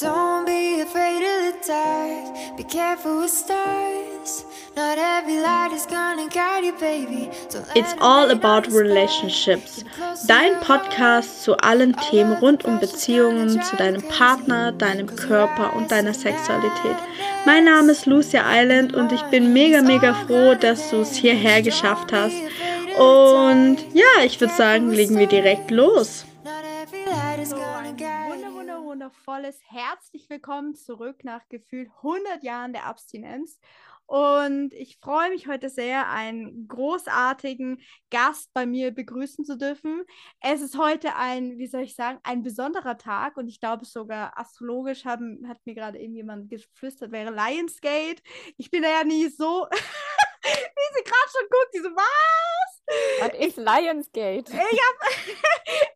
Don't be afraid of the dark. Be careful with stars. Not every light is gonna guide you, baby. It's all about relationships. Dein Podcast zu allen Themen rund um Beziehungen zu deinem Partner, deinem Körper und deiner Sexualität. Mein Name ist Lucia Island und ich bin mega, mega froh, dass du es hierher geschafft hast. Und ja, ich würde sagen, legen wir direkt los. Wundervolles herzlich willkommen zurück nach gefühlt 100 Jahren der Abstinenz. Und ich freue mich heute sehr, einen großartigen Gast bei mir begrüßen zu dürfen. Es ist heute ein, wie soll ich sagen, ein besonderer Tag und ich glaube sogar astrologisch haben, hat mir gerade irgendjemand geflüstert, wäre Lionsgate. Ich bin da ja nie so, wie sie gerade schon guckt, die so, was? Was ist Lionsgate? Ich habe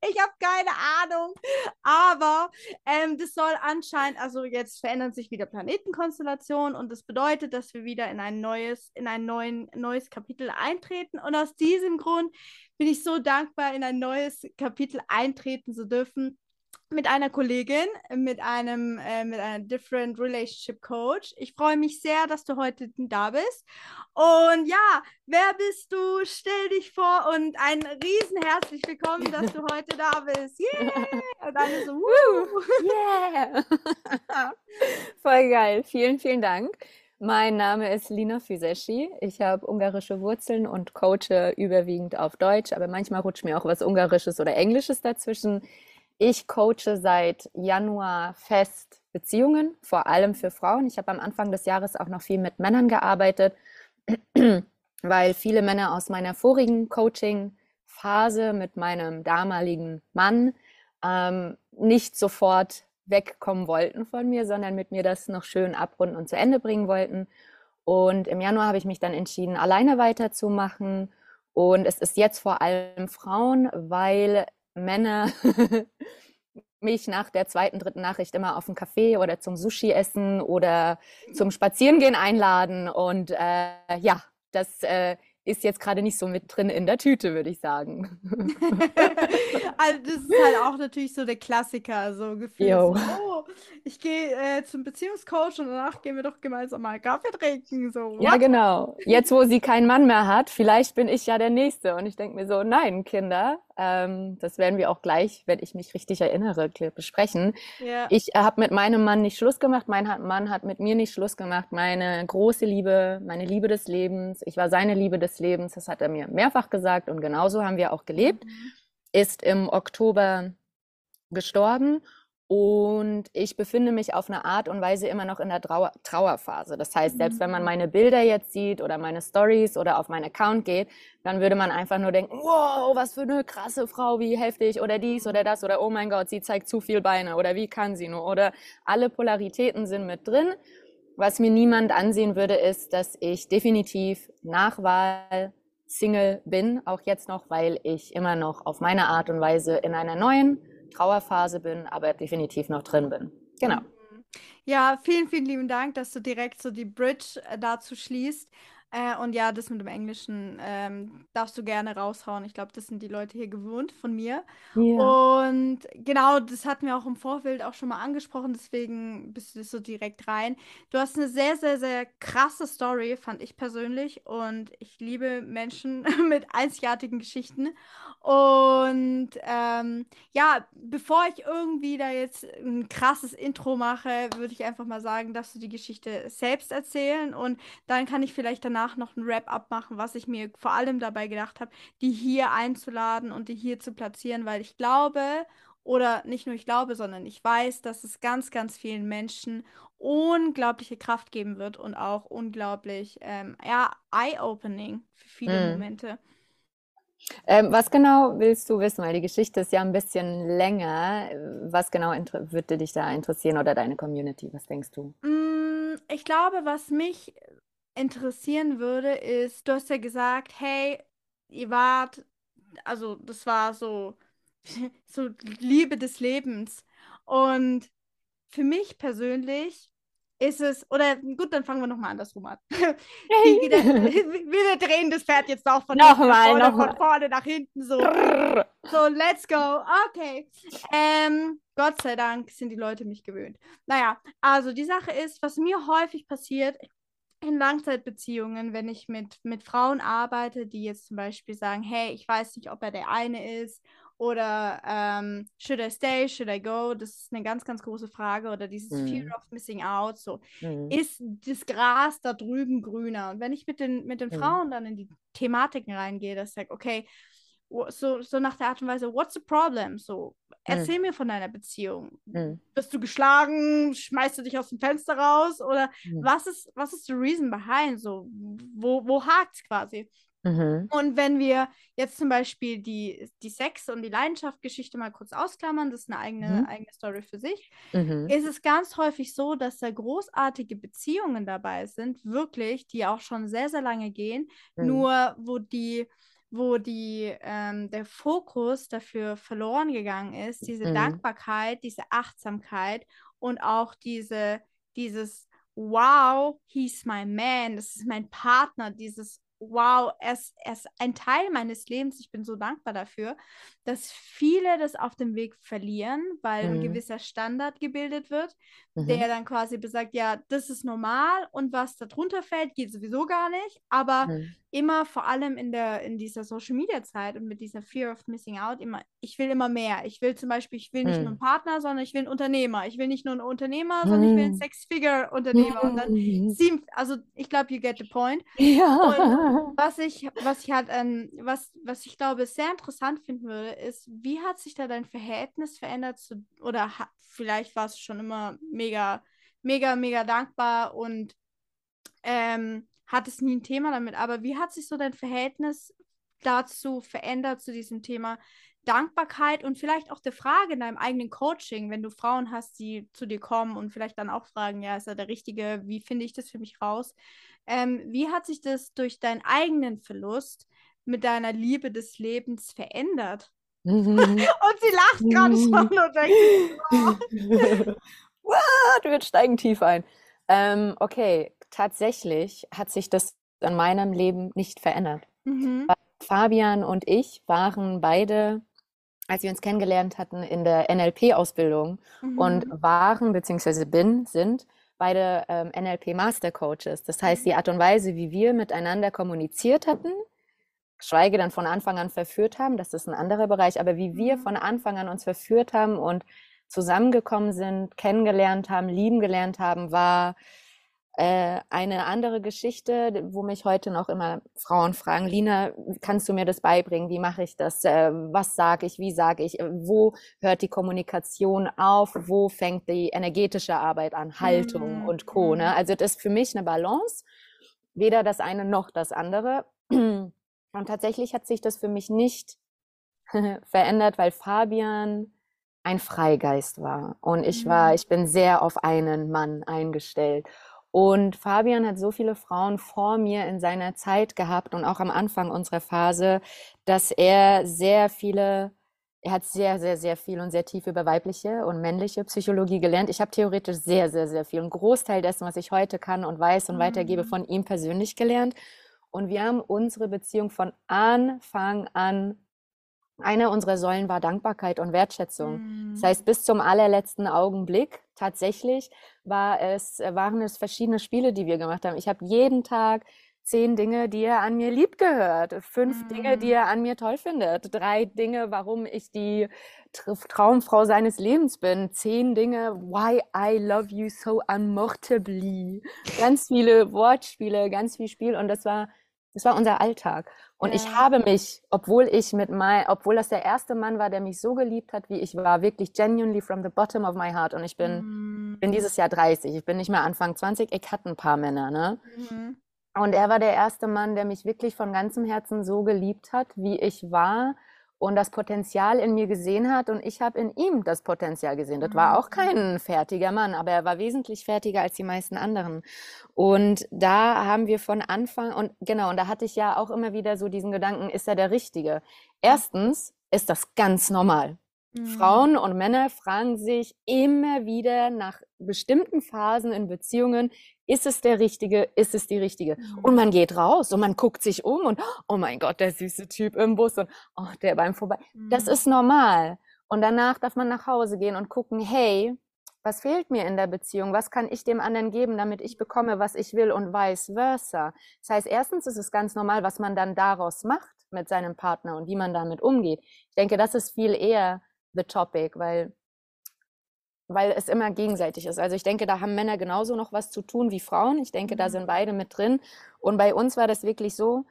ich hab keine Ahnung. Aber ähm, das soll anscheinend, also jetzt verändern sich wieder Planetenkonstellationen und das bedeutet, dass wir wieder in ein neues, in ein neuen, neues Kapitel eintreten. Und aus diesem Grund bin ich so dankbar, in ein neues Kapitel eintreten zu dürfen mit einer Kollegin, mit einem, äh, mit einem Different Relationship Coach. Ich freue mich sehr, dass du heute da bist. Und ja, wer bist du? Stell dich vor und ein riesen herzlich willkommen, dass du heute da bist. Yeah! Und alle so, Woo! Yeah! Voll geil. Vielen, vielen Dank. Mein Name ist Lina Füseschi. Ich habe ungarische Wurzeln und coache überwiegend auf Deutsch, aber manchmal rutscht mir auch was Ungarisches oder Englisches dazwischen. Ich coache seit Januar fest Beziehungen, vor allem für Frauen. Ich habe am Anfang des Jahres auch noch viel mit Männern gearbeitet, weil viele Männer aus meiner vorigen Coaching-Phase mit meinem damaligen Mann ähm, nicht sofort wegkommen wollten von mir, sondern mit mir das noch schön abrunden und zu Ende bringen wollten. Und im Januar habe ich mich dann entschieden, alleine weiterzumachen. Und es ist jetzt vor allem Frauen, weil Männer mich nach der zweiten, dritten Nachricht immer auf einen Kaffee oder zum Sushi essen oder zum Spazierengehen einladen. Und äh, ja, das äh, ist jetzt gerade nicht so mit drin in der Tüte, würde ich sagen. Also das ist halt auch natürlich so der Klassiker, so gefühlt. So, oh, ich gehe äh, zum Beziehungscoach und danach gehen wir doch gemeinsam mal Kaffee trinken. So, Ja, genau. Jetzt, wo sie keinen Mann mehr hat, vielleicht bin ich ja der Nächste. Und ich denke mir so, nein, Kinder, ähm, das werden wir auch gleich, wenn ich mich richtig erinnere, besprechen. Ja. Ich habe mit meinem Mann nicht Schluss gemacht, mein Mann hat mit mir nicht Schluss gemacht. Meine große Liebe, meine Liebe des Lebens, ich war seine Liebe des Lebens, das hat er mir mehrfach gesagt und genauso haben wir auch gelebt, ist im Oktober gestorben und ich befinde mich auf eine Art und Weise immer noch in der Trauer Trauerphase. Das heißt, selbst wenn man meine Bilder jetzt sieht oder meine Stories oder auf meinen Account geht, dann würde man einfach nur denken, wow, was für eine krasse Frau, wie heftig oder dies oder das oder oh mein Gott, sie zeigt zu viel Beine oder wie kann sie nur oder alle Polaritäten sind mit drin. Was mir niemand ansehen würde, ist, dass ich definitiv nach Wahl Single bin, auch jetzt noch, weil ich immer noch auf meine Art und Weise in einer neuen Trauerphase bin, aber definitiv noch drin bin. Genau. Ja, vielen, vielen lieben Dank, dass du direkt so die Bridge äh, dazu schließt. Äh, und ja, das mit dem Englischen ähm, darfst du gerne raushauen. Ich glaube, das sind die Leute hier gewohnt von mir. Und genau, das hatten wir auch im Vorfeld auch schon mal angesprochen, deswegen bist du das so direkt rein. Du hast eine sehr, sehr, sehr krasse Story, fand ich persönlich. Und ich liebe Menschen mit einzigartigen Geschichten. Und ähm, ja, bevor ich irgendwie da jetzt ein krasses Intro mache, würde ich einfach mal sagen, dass du die Geschichte selbst erzählen und dann kann ich vielleicht danach noch ein Wrap-up machen, was ich mir vor allem dabei gedacht habe, die hier einzuladen und die hier zu platzieren, weil ich glaube, oder nicht nur ich glaube, sondern ich weiß, dass es ganz, ganz vielen Menschen unglaubliche Kraft geben wird und auch unglaublich, ähm, ja, eye-opening für viele Mm. Momente. Ähm, was genau willst du wissen? Weil die Geschichte ist ja ein bisschen länger. Was genau würde dich da interessieren oder deine Community? Was denkst du? Mm, Ich glaube, was mich interessieren würde, ist, du hast ja gesagt, hey, ihr wart, also das war so, so Liebe des Lebens. Und für mich persönlich ist es, oder gut, dann fangen wir nochmal andersrum an. Die, der, wir drehen das Pferd jetzt auch von, Nochmal, vorne, nochmal. von vorne nach hinten so. So, let's go. Okay. Ähm, Gott sei Dank sind die Leute mich gewöhnt. Naja, also die Sache ist, was mir häufig passiert in Langzeitbeziehungen, wenn ich mit, mit Frauen arbeite, die jetzt zum Beispiel sagen, hey, ich weiß nicht, ob er der eine ist oder ähm, should I stay, should I go? Das ist eine ganz, ganz große Frage. Oder dieses Mhm. Fear of Missing Out. So, Mhm. ist das Gras da drüben grüner? Und wenn ich mit den, mit den Mhm. Frauen dann in die Thematiken reingehe, dass ich sage, okay, so, so nach der Art und Weise, what's the problem? So, erzähl mir von deiner Beziehung. Mhm. Bist du geschlagen? Schmeißt du dich aus dem Fenster raus? Oder Mhm. was ist, was ist the reason behind? So, wo, wo hakt's quasi? Mhm. Und wenn wir jetzt zum Beispiel die, die Sex- und die Leidenschaft-Geschichte mal kurz ausklammern, das ist eine eigene, Mhm. eigene Story für sich, Mhm. ist es ganz häufig so, dass da großartige Beziehungen dabei sind, wirklich, die auch schon sehr, sehr lange gehen, Mhm. nur wo die, wo die, ähm, der Fokus dafür verloren gegangen ist, diese Mhm. Dankbarkeit, diese Achtsamkeit und auch diese, dieses Wow, he's my man, das ist mein Partner, dieses Wow, er ist, er ist ein Teil meines Lebens. Ich bin so dankbar dafür, dass viele das auf dem Weg verlieren, weil ein Mhm. gewisser Standard gebildet wird, Mhm. der dann quasi besagt, ja, das ist normal und was darunter fällt, geht sowieso gar nicht. Aber Mhm. immer vor allem in der in dieser Social Media Zeit und mit dieser Fear of Missing Out immer, ich will immer mehr. Ich will zum Beispiel, ich will nicht nur einen Mhm. Partner, sondern ich will einen Unternehmer. Ich will nicht nur einen Unternehmer, sondern ich will einen Mhm. Six-Figure-Unternehmer. Und dann Mhm. sieben, also ich glaube, you get the point. Ja. Was ich, was ich halt, ähm, was, was ich glaube, sehr interessant finden würde, ist, wie hat sich da dein Verhältnis verändert zu, oder ha, vielleicht warst du schon immer mega, mega, mega dankbar und ähm, hattest nie ein Thema damit, aber wie hat sich so dein Verhältnis dazu verändert, zu diesem Thema Dankbarkeit und vielleicht auch der Frage in deinem eigenen Coaching, wenn du Frauen hast, die zu dir kommen und vielleicht dann auch fragen, ja, ist er der Richtige, wie finde ich das für mich raus? Ähm, wie hat sich das durch deinen eigenen Verlust mit deiner Liebe des Lebens verändert? Mhm. Und sie lacht gerade schon und denkt, What? Wir steigen tief ein. Ähm, okay, tatsächlich hat sich das in meinem Leben nicht verändert. mhm. Fabian und ich waren beide, als wir uns kennengelernt hatten, in der NLP-Ausbildung und Mhm. waren, beziehungsweise bin, sind beide ähm, NLP-Master-Coaches. Das heißt, die Art und Weise, wie wir miteinander kommuniziert hatten, geschweige denn von Anfang an verführt haben, das ist ein anderer Bereich, aber wie wir Mhm. von Anfang an uns verführt haben und zusammengekommen sind, kennengelernt haben, lieben gelernt haben, war äh, eine andere Geschichte, wo mich heute noch immer Frauen fragen, Lina, kannst du mir das beibringen? Wie mache ich das? Äh, was sage ich? Wie sage ich? Wo hört die Kommunikation auf? Wo fängt die energetische Arbeit an? Haltung Mhm, und Co. mhm. Ne? Also das ist für mich eine Balance, weder das eine noch das andere. Und tatsächlich hat sich das für mich nicht verändert, weil Fabian ein Freigeist war und ich war, Mhm. ich bin sehr auf einen Mann eingestellt. Und Fabian hat so viele Frauen vor mir in seiner Zeit gehabt und auch am Anfang unserer Phase, dass er sehr viele, er hat sehr, sehr, sehr viel und sehr tief über weibliche und männliche Psychologie gelernt. Ich habe theoretisch sehr, sehr, sehr viel. Einen Großteil dessen, was ich heute kann und weiß und weitergebe, Mhm. von ihm persönlich gelernt. Und wir haben unsere Beziehung von Anfang an, einer unserer Säulen war Dankbarkeit und Wertschätzung. Das Mhm. heißt, bis zum allerletzten Augenblick tatsächlich war es, waren es verschiedene Spiele, die wir gemacht haben. Ich habe jeden Tag zehn Dinge, die er an mir liebt, gehört. Fünf Dinge, die Mhm. er an mir toll findet. Drei Dinge, warum ich die Tr- Traumfrau seines Lebens bin. Zehn Dinge, why I love you so unmortably. Ganz viele Wortspiele, ganz viel Spiel. Und das war, das war unser Alltag. Und ich Ja. habe mich, obwohl ich mit mein, obwohl das der erste Mann war, der mich so geliebt hat, wie ich war, wirklich genuinely from the bottom of my heart. Und ich bin, Mhm. bin dieses Jahr 30. Ich bin nicht mehr Anfang 20. Ich hatte ein paar Männer, ne? Mhm. Und er war der erste Mann, der mich wirklich von ganzem Herzen so geliebt hat, wie ich war und das Potenzial in mir gesehen hat. Und ich habe in ihm das Potenzial gesehen. Das war auch Mhm. kein fertiger Mann, aber er war wesentlich fertiger als die meisten anderen. Und da haben wir von Anfang, und genau, und da hatte ich ja auch immer wieder so diesen Gedanken, ist er der Richtige? Erstens ist das ganz normal. Frauen und Männer fragen sich immer wieder nach bestimmten Phasen in Beziehungen, ist es der Richtige, ist es die Richtige? Mhm. Und man geht raus und man guckt sich um und, oh mein Gott, der süße Typ im Bus und, oh, der beim Vorbei. Das Mhm. ist normal. Und danach darf man nach Hause gehen und gucken, hey, was fehlt mir in der Beziehung? Was kann ich dem anderen geben, damit ich bekomme, was ich will und vice versa? Das heißt, erstens ist es ganz normal, was man dann daraus macht mit seinem Partner und wie man damit umgeht. Ich denke, das ist viel eher the topic, weil, weil es immer gegenseitig ist. Also ich denke, da haben Männer genauso noch was zu tun wie Frauen. Ich denke, da Mhm. sind beide mit drin. Und bei uns war das wirklich so,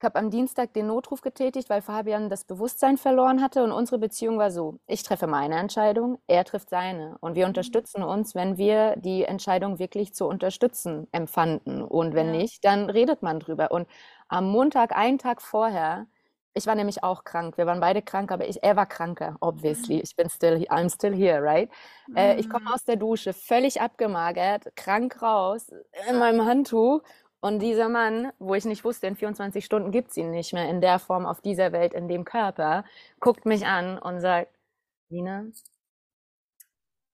ich habe am Dienstag den Notruf getätigt, weil Fabian das Bewusstsein verloren hatte und unsere Beziehung war so, ich treffe meine Entscheidung, er trifft seine und wir unterstützen uns, wenn wir die Entscheidung wirklich zu unterstützen empfanden und wenn Ja. nicht, dann redet man drüber. Und am Montag, einen Tag vorher, ich war nämlich auch krank, wir waren beide krank, aber ich, er war kranker, obviously, ich bin still, I'm still here, right? Äh, ich komme Mhm. aus der Dusche, völlig abgemagert, krank raus, in meinem Handtuch. Und dieser Mann, wo ich nicht wusste, in 24 Stunden gibt es ihn nicht mehr in der Form auf dieser Welt, in dem Körper, guckt mich an und sagt, Lina,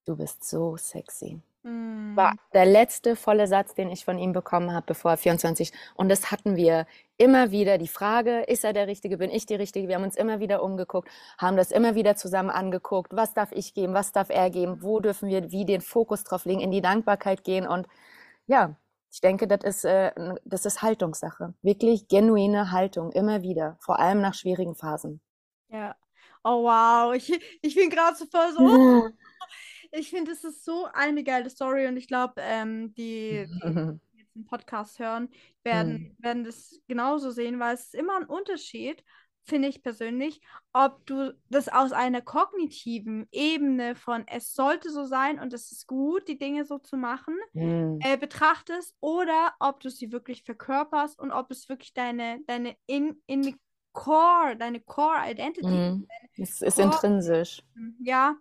du bist so sexy. Mhm. War der letzte volle Satz, den ich von ihm bekommen habe, bevor er 24. Und das hatten wir immer wieder. Die Frage, ist er der Richtige, bin ich die Richtige? Wir haben uns immer wieder umgeguckt, haben das immer wieder zusammen angeguckt. Was darf ich geben? Was darf er geben? Wo dürfen wir wie den Fokus drauf legen? In die Dankbarkeit gehen. Und ja, ich denke, das ist, äh, das ist Haltungssache. Wirklich genuine Haltung, immer wieder. Vor allem nach schwierigen Phasen. Ja. Oh wow, ich, ich bin gerade so voll so. Ich finde, es ist so eine geile Story und ich glaube, ähm, die, die jetzt den Podcast hören, werden, werden das genauso sehen, weil es ist immer ein Unterschied, finde ich persönlich, ob du das aus einer kognitiven Ebene von es sollte so sein und es ist gut, die Dinge so zu machen, Hm. äh, betrachtest oder ob du sie wirklich verkörperst und ob es wirklich deine, deine in, in Core, deine Core Identity Hm. Es ist Core- intrinsisch. ja,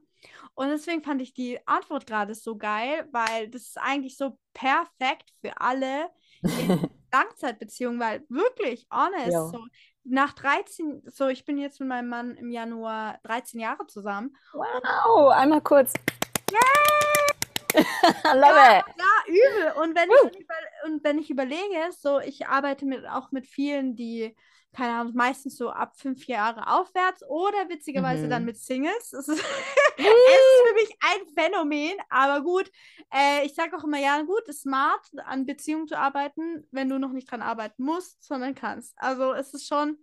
und deswegen fand ich die Antwort gerade so geil, weil das ist eigentlich so perfekt für alle in Langzeitbeziehungen, weil wirklich, honest, Ja. so nach 13, so ich bin jetzt mit meinem Mann im Januar 13 Jahre zusammen. Wow, einmal kurz. Love it. Ja, übel. Und wenn ich, über, und wenn ich überlege, so ich arbeite mit, auch mit vielen, die, keine Ahnung, meistens so ab fünf Jahre aufwärts oder witzigerweise Mhm. dann mit Singles. Es ist, es ist für mich ein Phänomen, aber gut. Äh, ich sage auch immer, ja, gut, ist smart, an Beziehungen zu arbeiten, wenn du noch nicht dran arbeiten musst, sondern kannst. Also es ist schon,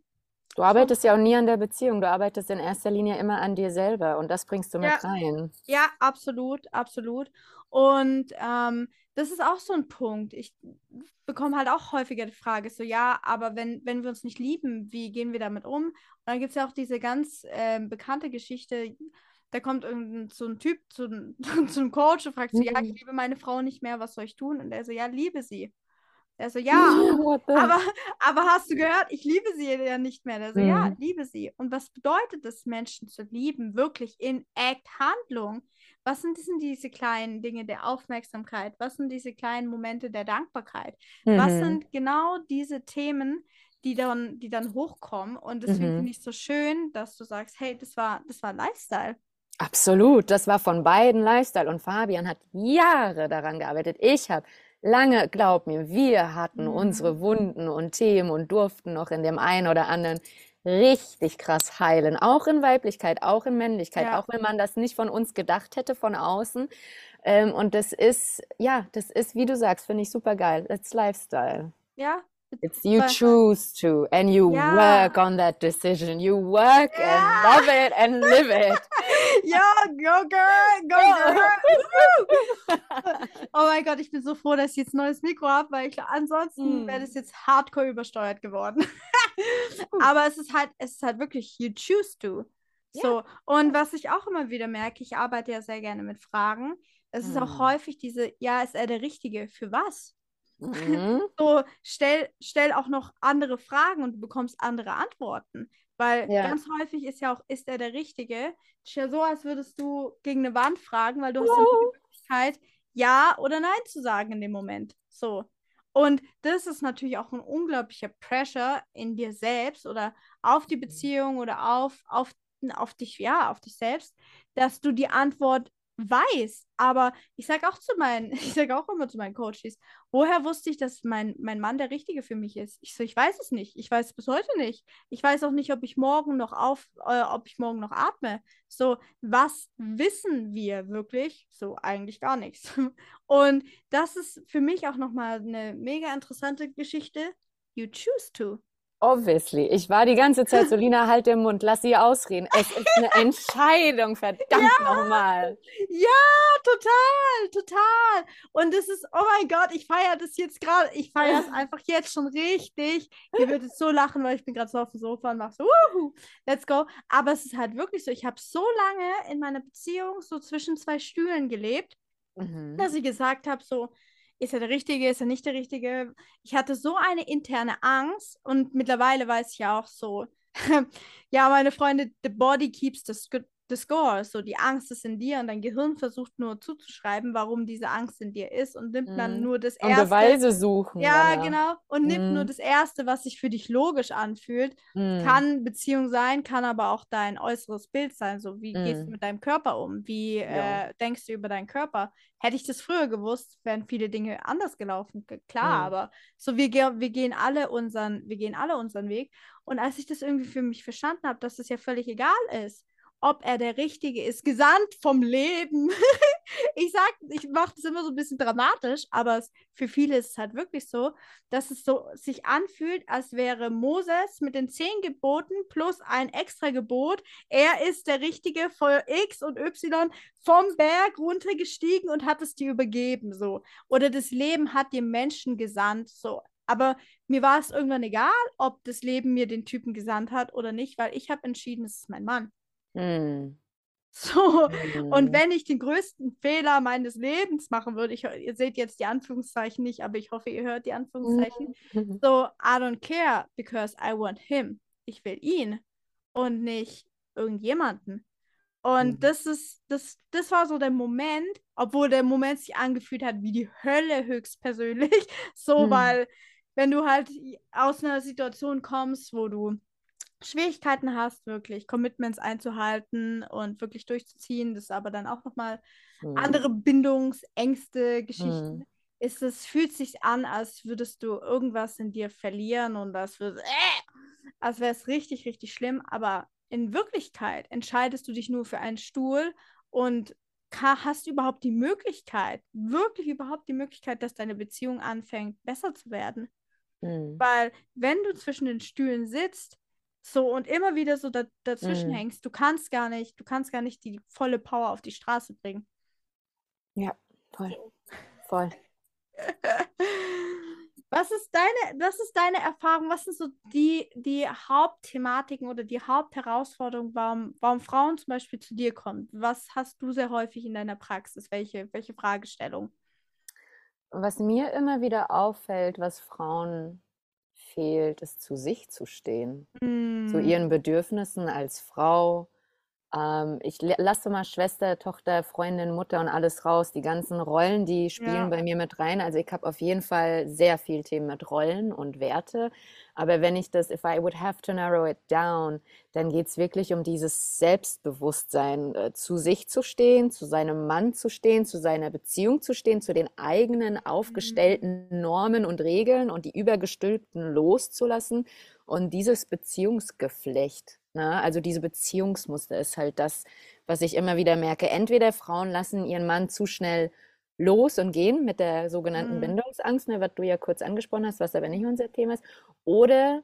Du arbeitest ja auch nie an der Beziehung, du arbeitest in erster Linie immer an dir selber und das bringst du mit Ja. rein. ja, absolut, absolut. Und ähm, das ist auch so ein Punkt. Ich bekomme halt auch häufiger die Frage, so ja, aber wenn, wenn wir uns nicht lieben, wie gehen wir damit um? Und dann gibt es ja auch diese ganz ähm, bekannte Geschichte, da kommt irgendein so ein Typ zu, zu einem Coach und fragt so, ja, ich Mhm. liebe meine Frau nicht mehr, was soll ich tun? Und er so, ja, liebe sie. Er so, ja, aber, aber hast du gehört, ich liebe sie ja nicht mehr. Der so, ja, Mhm. liebe sie. Und was bedeutet es, Menschen zu lieben? Wirklich in Act, Handlung. Was sind, sind diese kleinen Dinge der Aufmerksamkeit? Was sind diese kleinen Momente der Dankbarkeit? Was Mhm. sind genau diese Themen, die dann, die dann hochkommen? Und deswegen Mhm. finde ich es so schön, dass du sagst, hey, das war, das war Lifestyle. Absolut, das war von beiden Lifestyle und Fabian hat Jahre daran gearbeitet. Ich habe lange, glaub mir, wir hatten Mhm. unsere Wunden und Themen und durften noch in dem einen oder anderen richtig krass heilen, auch in Weiblichkeit, auch in Männlichkeit, Ja. auch wenn man das nicht von uns gedacht hätte von außen. Ähm, und das ist, ja, das ist, wie du sagst, finde ich super geil. It's Lifestyle. Ja, It's you choose to and you Ja. work on that decision. You work Ja. and love it and live it. ja, go girl, go girl. Oh mein Gott, ich bin so froh, dass ich jetzt ein neues Mikro habe, weil ich ansonsten Mm. wäre das jetzt hardcore übersteuert geworden. Aber es ist halt, es ist halt wirklich, you choose to. Ja. So, und was ich auch immer wieder merke, ich arbeite ja sehr gerne mit Fragen. Es ist auch Mm. häufig diese, ja, ist er der Richtige? Für was? Mhm. So, stell, stell auch noch andere Fragen und du bekommst andere Antworten. Weil Ja. ganz häufig ist ja auch, ist er der Richtige? Ist ja so, als würdest du gegen eine Wand fragen, weil du hast ja die Möglichkeit, Ja oder Nein zu sagen in dem Moment. So. Und das ist natürlich auch ein unglaublicher Pressure in dir selbst oder auf die Beziehung oder auf, auf auf dich, ja, auf dich selbst, dass du die Antwort weiß. Aber ich sage auch zu meinen, ich sage auch immer zu meinen Coaches, woher wusste ich, dass mein, mein Mann der Richtige für mich ist? Ich so, ich weiß es nicht. Ich weiß es bis heute nicht. Ich weiß auch nicht, ob ich morgen noch auf, äh, ob ich morgen noch atme. So, was wissen wir wirklich? So, eigentlich gar nichts. Und das ist für mich auch nochmal eine mega interessante Geschichte. You choose to. Obviously. Ich war die ganze Zeit so, Lina, halt den Mund, lass sie ausreden. Es ist eine Entscheidung, verdammt ja, nochmal. Ja, total, total. Und es ist, oh mein Gott, ich feiere das jetzt gerade, ich feiere es einfach jetzt schon richtig. Ihr würdet so lachen, weil ich bin gerade so auf dem Sofa und mache so, Wuhu, let's go. Aber es ist halt wirklich so, ich habe so lange in meiner Beziehung so zwischen zwei Stühlen gelebt, mhm. dass ich gesagt habe, so, ist er der Richtige, ist er nicht der Richtige? Ich hatte so eine interne Angst und mittlerweile weiß ich ja auch so, ja, meine Freunde, the body keeps the, the score. So, die Angst ist in dir und dein Gehirn versucht nur zuzuschreiben, warum diese Angst in dir ist und nimmt dann mm. nur das und Erste. Beweise suchen. Ja, oder? genau. Und nimmt mm. nur das Erste, was sich für dich logisch anfühlt. Mm. Kann Beziehung sein, kann aber auch dein äußeres Bild sein. So, wie gehst du mm. mit deinem Körper um? Wie ja. äh, denkst du über deinen Körper? Hätte ich das früher gewusst, wären viele Dinge anders gelaufen. Klar, mm. aber so, wir, wir gehen alle unseren, wir gehen alle unseren Weg. Und als ich das irgendwie für mich verstanden habe, dass das ja völlig egal ist, ob er der Richtige ist, gesandt vom Leben. ich sag, ich mache das immer so ein bisschen dramatisch, aber für viele ist es halt wirklich so, dass es so sich anfühlt, als wäre Moses mit den zehn Geboten plus ein extra Gebot. Er ist der Richtige für X und Y vom Berg runtergestiegen und hat es dir übergeben, so. Oder das Leben hat dir Menschen gesandt, so. Aber mir war es irgendwann egal, ob das Leben mir den Typen gesandt hat oder nicht, weil ich habe entschieden, es ist mein Mann. Mm. So, und wenn ich den größten Fehler meines Lebens machen würde, ich, ihr seht jetzt die Anführungszeichen nicht, aber ich hoffe, ihr hört die Anführungszeichen. Mm. So, I don't care because I want him. Ich will ihn und nicht irgendjemanden. Und mhm. das ist, das, das war so der Moment, obwohl der Moment sich angefühlt hat wie die Hölle höchstpersönlich. So, weil wenn du halt aus einer Situation kommst, wo du Schwierigkeiten hast, wirklich Commitments einzuhalten und wirklich durchzuziehen, das ist aber dann auch nochmal mhm. andere Bindungsängste, Geschichten, mhm. ist es, fühlt sich an, als würdest du irgendwas in dir verlieren und das wird, äh, als wäre es richtig, richtig schlimm, aber in Wirklichkeit entscheidest du dich nur für einen Stuhl und hast überhaupt die Möglichkeit, wirklich überhaupt die Möglichkeit, dass deine Beziehung anfängt, besser zu werden. Mhm. Weil wenn du zwischen den Stühlen sitzt, so und immer wieder so da, dazwischen mm. hängst, du kannst gar nicht, du kannst gar nicht die volle Power auf die Straße bringen. Ja, voll. Voll. was ist deine, was ist deine Erfahrung? Was sind so die, die Hauptthematiken oder die Hauptherausforderungen, warum, warum Frauen zum Beispiel zu dir kommen? Was hast du sehr häufig in deiner Praxis? Welche, welche Fragestellung? Was mir immer wieder auffällt, was Frauen fehlt, ist zu sich zu stehen, mm. zu ihren Bedürfnissen als Frau. Ähm, ich lasse mal Schwester, Tochter, Freundin, Mutter und alles raus. Die ganzen Rollen, die spielen ja. bei mir mit rein. Also ich habe auf jeden Fall sehr viel Themen mit Rollen und Werte. Aber wenn ich das, if I would have to narrow it down, dann geht es wirklich um dieses Selbstbewusstsein, äh, zu sich zu stehen, zu seinem Mann zu stehen, zu seiner Beziehung zu stehen, zu den eigenen mhm. aufgestellten Normen und Regeln und die übergestülpten loszulassen. Und dieses Beziehungsgeflecht, ne, also diese Beziehungsmuster ist halt das, was ich immer wieder merke. Entweder Frauen lassen ihren Mann zu schnell los und gehen mit der sogenannten mhm. Bindungsangst, ne, was du ja kurz angesprochen hast, was aber nicht unser Thema ist. Oder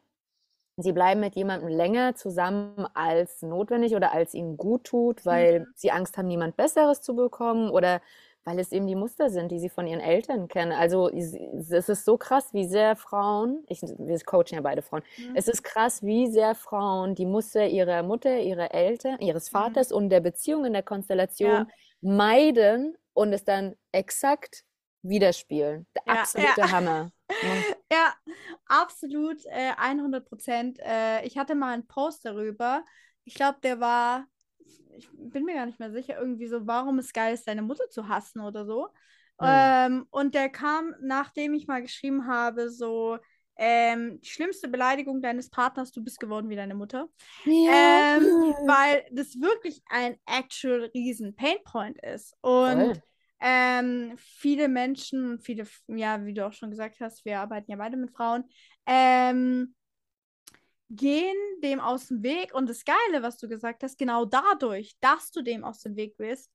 sie bleiben mit jemandem länger zusammen als notwendig oder als ihnen gut tut, weil mhm. sie Angst haben, niemand Besseres zu bekommen oder weil es eben die Muster sind, die sie von ihren Eltern kennen. Also es ist so krass, wie sehr Frauen, ich, wir coachen ja beide Frauen, mhm. es ist krass, wie sehr Frauen die Muster ihrer Mutter, ihrer Eltern, ihres mhm. Vaters mhm. und der Beziehung in der Konstellation ja. meiden und es dann exakt widerspielen. Der ja, absolute ja. Hammer. Ja, absolut, äh, 100 Prozent. Äh, ich hatte mal einen Post darüber. Ich glaube, der war, ich bin mir gar nicht mehr sicher, irgendwie so, warum es geil ist, deine Mutter zu hassen oder so. Mhm. Ähm, und der kam, nachdem ich mal geschrieben habe, so, ähm, die schlimmste Beleidigung deines Partners, du bist geworden wie deine Mutter. Ja. Ähm, weil das wirklich ein actual riesen Painpoint ist. Und ähm, viele Menschen, viele, ja, wie du auch schon gesagt hast, wir arbeiten ja beide mit Frauen, ähm, gehen dem aus dem Weg. Und das Geile, was du gesagt hast, genau dadurch, dass du dem aus dem Weg bist,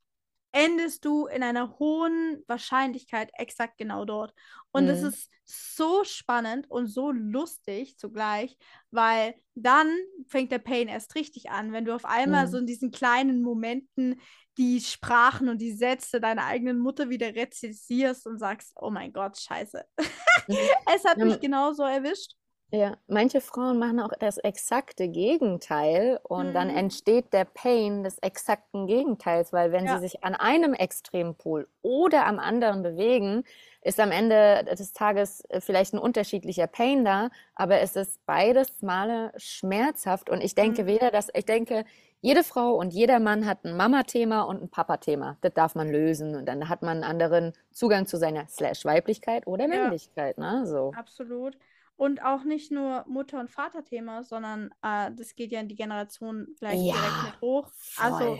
endest du in einer hohen Wahrscheinlichkeit exakt genau dort. Und es mhm. ist so spannend und so lustig zugleich, weil dann fängt der Pain erst richtig an, wenn du auf einmal mhm. so in diesen kleinen Momenten die Sprachen und die Sätze deiner eigenen Mutter wieder rezensierst und sagst, oh mein Gott, scheiße. Mhm. es hat mich genauso erwischt. Ja, manche Frauen machen auch das exakte Gegenteil und dann mhm. entsteht der Pain des exakten Gegenteils, weil wenn sie sich an einem Extrempol oder am anderen bewegen, ist am Ende des Tages äh, vielleicht ein unterschiedlicher Pain da, aber es ist beides Male schmerzhaft und ich denke Mhm. weder, dass ich denke, jede Frau und jeder Mann hat ein Mama-Thema und ein Papa-Thema. Das darf man lösen und dann hat man einen anderen Zugang zu seiner Slash Weiblichkeit oder Ja, Männlichkeit, ne? So. absolut. Und auch nicht nur Mutter- und Vaterthema, sondern äh, das geht ja in die Generation gleich ja, direkt mit hoch. Also, voll. Also,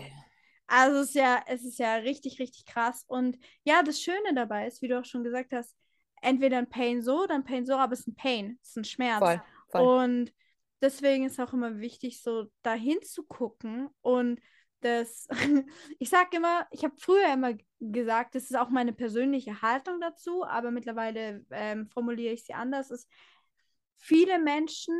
also es ist ja, es ist ja richtig, richtig krass. Und ja, das Schöne dabei ist, wie du auch schon gesagt hast, entweder ein Pain so, dann Pain so, aber es ist ein Pain, es ist ein Schmerz. Voll, voll. Und deswegen ist auch immer wichtig, so dahin zu gucken und das, ich sage immer, ich habe früher immer gesagt, das ist auch meine persönliche Haltung dazu, aber mittlerweile ähm, formuliere ich sie anders, ist, viele Menschen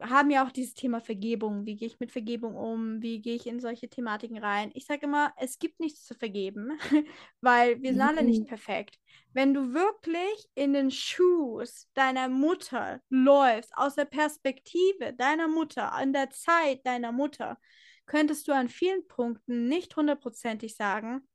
haben ja auch dieses Thema Vergebung. Wie gehe ich mit Vergebung um? Wie gehe ich in solche Thematiken rein? Ich sage immer, es gibt nichts zu vergeben, weil wir sind alle nicht mhm. perfekt. Wenn du wirklich in den Shoes deiner Mutter läufst, aus der Perspektive deiner Mutter, an der Zeit deiner Mutter, könntest du an vielen Punkten nicht hundertprozentig sagen,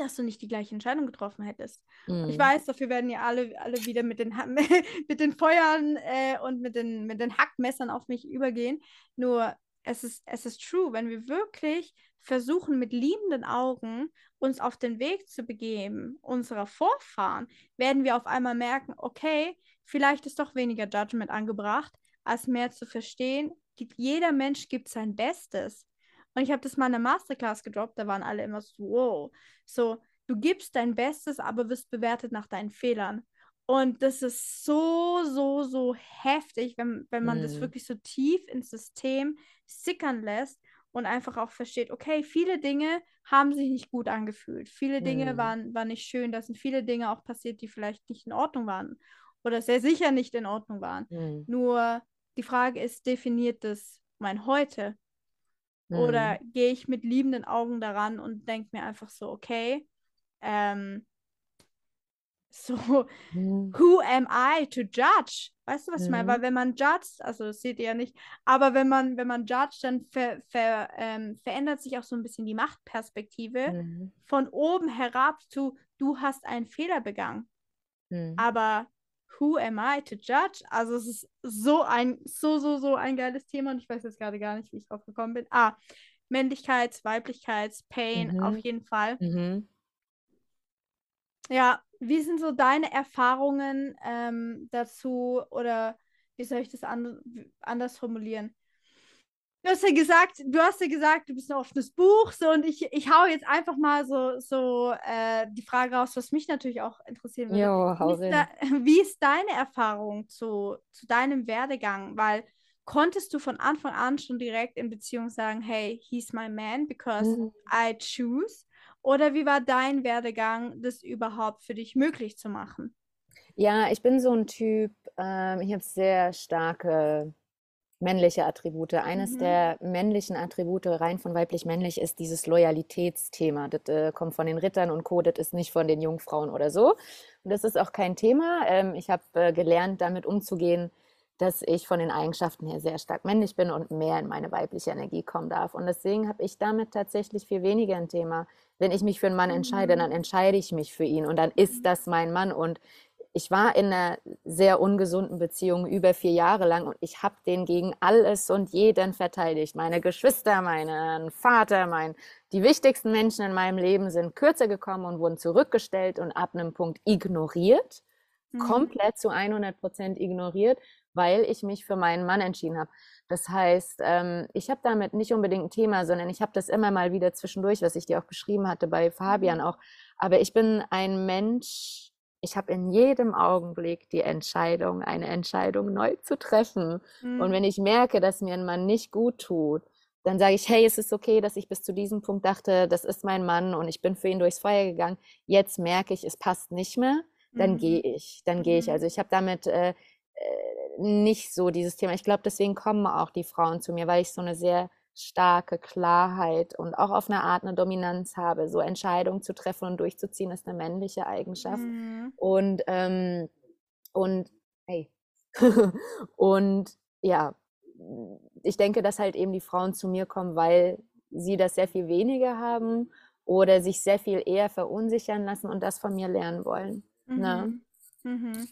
dass du nicht die gleiche Entscheidung getroffen hättest. Mhm. Ich weiß, dafür werden ja alle, alle wieder mit den, mit den Feuern äh, und mit den, mit den Hackmessern auf mich übergehen. Nur es ist, es ist true, wenn wir wirklich versuchen, mit liebenden Augen uns auf den Weg zu begeben, unserer Vorfahren, werden wir auf einmal merken, okay, vielleicht ist doch weniger Judgment angebracht, als mehr zu verstehen. Jeder Mensch gibt sein Bestes. Und ich habe das mal in der Masterclass gedroppt, da waren alle immer so, wow. So, du gibst dein Bestes, aber wirst bewertet nach deinen Fehlern. Und das ist so, so, so heftig, wenn, wenn man mm. das mhm. wirklich so tief ins System sickern lässt und einfach auch versteht, okay, viele Dinge haben sich nicht gut angefühlt. Viele Dinge mm. waren, waren nicht schön. Da sind viele Dinge auch passiert, die vielleicht nicht in Ordnung waren oder sehr sicher nicht in Ordnung waren. Mm. Nur die Frage ist, definiert das mein Heute? Oder mhm. gehe ich mit liebenden Augen daran und denke mir einfach so, okay, ähm, so, mhm. who am I to judge? Weißt du, was mhm. ich meine? Weil wenn man judgt, also das seht ihr ja nicht, aber wenn man, wenn man judgt, dann ver, ver, ähm, verändert sich auch so ein bisschen die Machtperspektive mhm. von oben herab zu, du hast einen Fehler begangen. Mhm. Aber Who am I to judge? Also es ist so ein, so, so, so ein geiles Thema und ich weiß jetzt gerade gar nicht, wie ich drauf gekommen bin. Ah, Männlichkeits-, Weiblichkeits-, Pain, mhm. auf jeden Fall. Mhm. Ja, wie sind so deine Erfahrungen ähm, dazu oder wie soll ich das an, anders formulieren? Du hast ja gesagt, du hast ja gesagt, du bist ein offenes Buch, so und ich, ich hau jetzt einfach mal so, so äh, die Frage raus, was mich natürlich auch interessieren würde. Jo, hau wie, ist da, wie ist deine Erfahrung zu, zu deinem Werdegang? Weil konntest du von Anfang an schon direkt in Beziehung sagen, hey, he's my man because mhm. I choose? Oder wie war dein Werdegang, das überhaupt für dich möglich zu machen? Ja, ich bin so ein Typ, ähm, ich habe sehr starke männliche Attribute. Eines mhm. der männlichen Attribute, rein von weiblich-männlich, ist dieses Loyalitätsthema. Das äh, kommt von den Rittern und Co., das ist nicht von den Jungfrauen oder so. Und das ist auch kein Thema. Ähm, ich habe äh, gelernt, damit umzugehen, dass ich von den Eigenschaften her sehr stark männlich bin und mehr in meine weibliche Energie kommen darf. Und deswegen habe ich damit tatsächlich viel weniger ein Thema. Wenn ich mich für einen Mann entscheide, dann mhm. entscheide ich mich für ihn und dann ist mhm. das mein Mann. Und ich war in einer sehr ungesunden Beziehung über vier Jahre lang und ich habe den gegen alles und jeden verteidigt. Meine Geschwister, meinen Vater, mein, die wichtigsten Menschen in meinem Leben sind kürzer gekommen und wurden zurückgestellt und ab einem Punkt ignoriert, mhm. komplett zu 100 Prozent ignoriert, weil ich mich für meinen Mann entschieden habe. Das heißt, ähm, ich habe damit nicht unbedingt ein Thema, sondern ich habe das immer mal wieder zwischendurch, was ich dir auch beschrieben hatte bei Fabian mhm. auch. Aber ich bin ein Mensch, ich habe in jedem Augenblick die Entscheidung, eine Entscheidung neu zu treffen. Mhm. Und wenn ich merke, dass mir ein Mann nicht gut tut, dann sage ich, hey, es ist okay, dass ich bis zu diesem Punkt dachte, das ist mein Mann und ich bin für ihn durchs Feuer gegangen. Jetzt merke ich, es passt nicht mehr, dann mhm. gehe ich, dann gehe ich. Mhm. Also ich habe damit äh, äh, nicht so dieses Thema. Ich glaube, deswegen kommen auch die Frauen zu mir, weil ich so eine sehr starke Klarheit und auch auf eine Art eine Dominanz habe. So Entscheidungen zu treffen und durchzuziehen ist eine männliche Eigenschaft. Mhm. Und, ähm, und, hey. und ja, ich denke, dass halt eben die Frauen zu mir kommen, weil sie das sehr viel weniger haben oder sich sehr viel eher verunsichern lassen und das von mir lernen wollen. Ne? Mhm.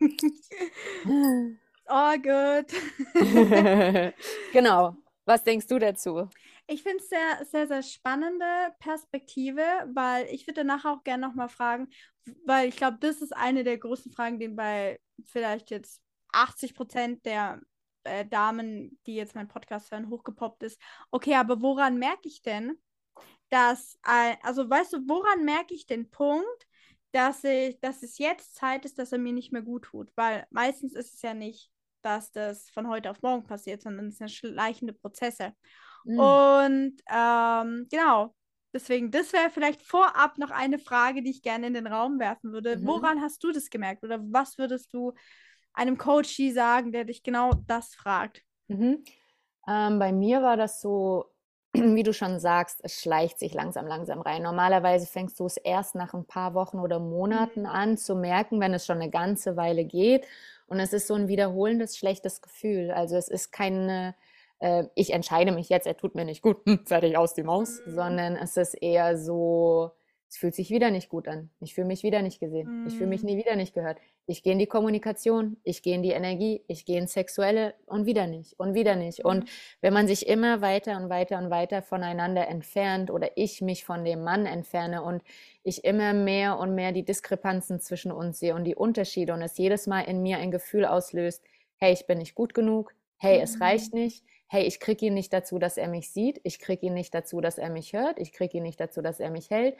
All good. genau. Was denkst du dazu? Ich finde es sehr, sehr, sehr spannende Perspektive, weil ich würde nachher auch gerne nochmal fragen, weil ich glaube, das ist eine der großen Fragen, die bei vielleicht jetzt 80 Prozent der äh, Damen, die jetzt meinen Podcast hören, hochgepoppt ist. Okay, aber woran merke ich denn, dass, äh, also weißt du, woran merke ich den Punkt, dass, ich, dass es jetzt Zeit ist, dass er mir nicht mehr gut tut? Weil meistens ist es ja nicht, dass das von heute auf morgen passiert, sondern es sind schleichende Prozesse. Mhm. Und ähm, genau, deswegen, das wäre vielleicht vorab noch eine Frage, die ich gerne in den Raum werfen würde. Mhm. Woran hast du das gemerkt oder was würdest du einem Coachie sagen, der dich genau das fragt? Mhm. Ähm, bei mir war das so, wie du schon sagst, es schleicht sich langsam, langsam rein. Normalerweise fängst du es erst nach ein paar Wochen oder Monaten mhm. an zu merken, wenn es schon eine ganze Weile geht. Und es ist so ein wiederholendes, schlechtes Gefühl. Also es ist keine, äh, ich entscheide mich jetzt, er tut mir nicht gut, fertig aus die Maus, mhm. sondern es ist eher so, es fühlt sich wieder nicht gut an. Ich fühle mich wieder nicht gesehen. Mm. Ich fühle mich nie wieder nicht gehört. Ich gehe in die Kommunikation, ich gehe in die Energie, ich gehe ins Sexuelle und wieder nicht und wieder nicht. Und mhm. wenn man sich immer weiter und weiter und weiter voneinander entfernt oder ich mich von dem Mann entferne und ich immer mehr und mehr die Diskrepanzen zwischen uns sehe und die Unterschiede und es jedes Mal in mir ein Gefühl auslöst, hey, ich bin nicht gut genug, hey, es reicht mhm. nicht, hey, ich kriege ihn nicht dazu, dass er mich sieht, ich kriege ihn nicht dazu, dass er mich hört, ich kriege ihn nicht dazu, dass er mich hält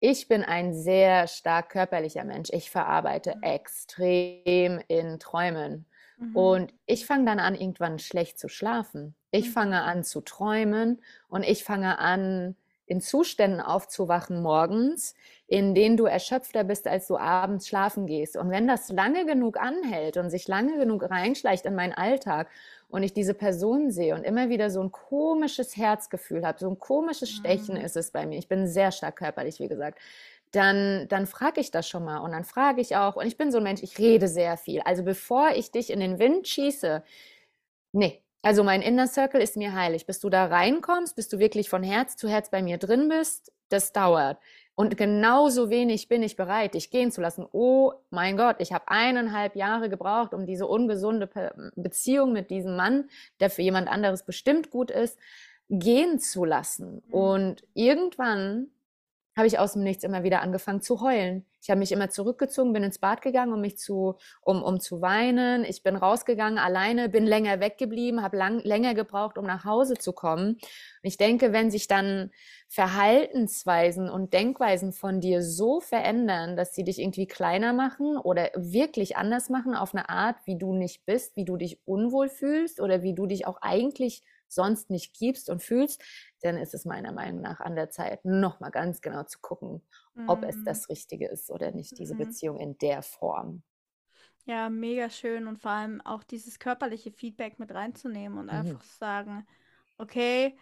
ich bin ein sehr stark körperlicher Mensch. Ich verarbeite mhm. extrem in Träumen. Mhm. Und ich fange dann an, irgendwann schlecht zu schlafen. Ich mhm. fange an zu träumen und ich fange an, in Zuständen aufzuwachen morgens, in denen du erschöpfter bist, als du abends schlafen gehst. Und wenn das lange genug anhält und sich lange genug reinschleicht in meinen Alltag und ich diese Person sehe und immer wieder so ein komisches Herzgefühl habe, so ein komisches Stechen mhm. ist es bei mir. Ich bin sehr stark körperlich, wie gesagt. Dann, dann frage ich das schon mal und dann frage ich auch, und ich bin so ein Mensch, ich rede sehr viel. Also bevor ich dich in den Wind schieße, nee, also mein Inner Circle ist mir heilig. Bis du da reinkommst, bis du wirklich von Herz zu Herz bei mir drin bist, das dauert. Und genauso wenig bin ich bereit, dich gehen zu lassen. Oh mein Gott, ich habe eineinhalb Jahre gebraucht, um diese ungesunde Beziehung mit diesem Mann, der für jemand anderes bestimmt gut ist, gehen zu lassen. Mhm. Und irgendwann habe ich aus dem Nichts immer wieder angefangen zu heulen. Ich habe mich immer zurückgezogen, bin ins Bad gegangen, um mich zu, um, um zu weinen. Ich bin rausgegangen alleine, bin länger weggeblieben, habe lang, länger gebraucht, um nach Hause zu kommen. Und ich denke, wenn sich dann Verhaltensweisen und Denkweisen von dir so verändern, dass sie dich irgendwie kleiner machen oder wirklich anders machen auf eine Art, wie du nicht bist, wie du dich unwohl fühlst oder wie du dich auch eigentlich sonst nicht gibst und fühlst, dann ist es meiner Meinung nach an der Zeit, nochmal ganz genau zu gucken, mhm. ob es mhm. das Richtige ist oder nicht, diese mhm. Beziehung in der Form. Ja, mega schön und vor allem auch dieses körperliche Feedback mit reinzunehmen und mhm. einfach sagen, okay,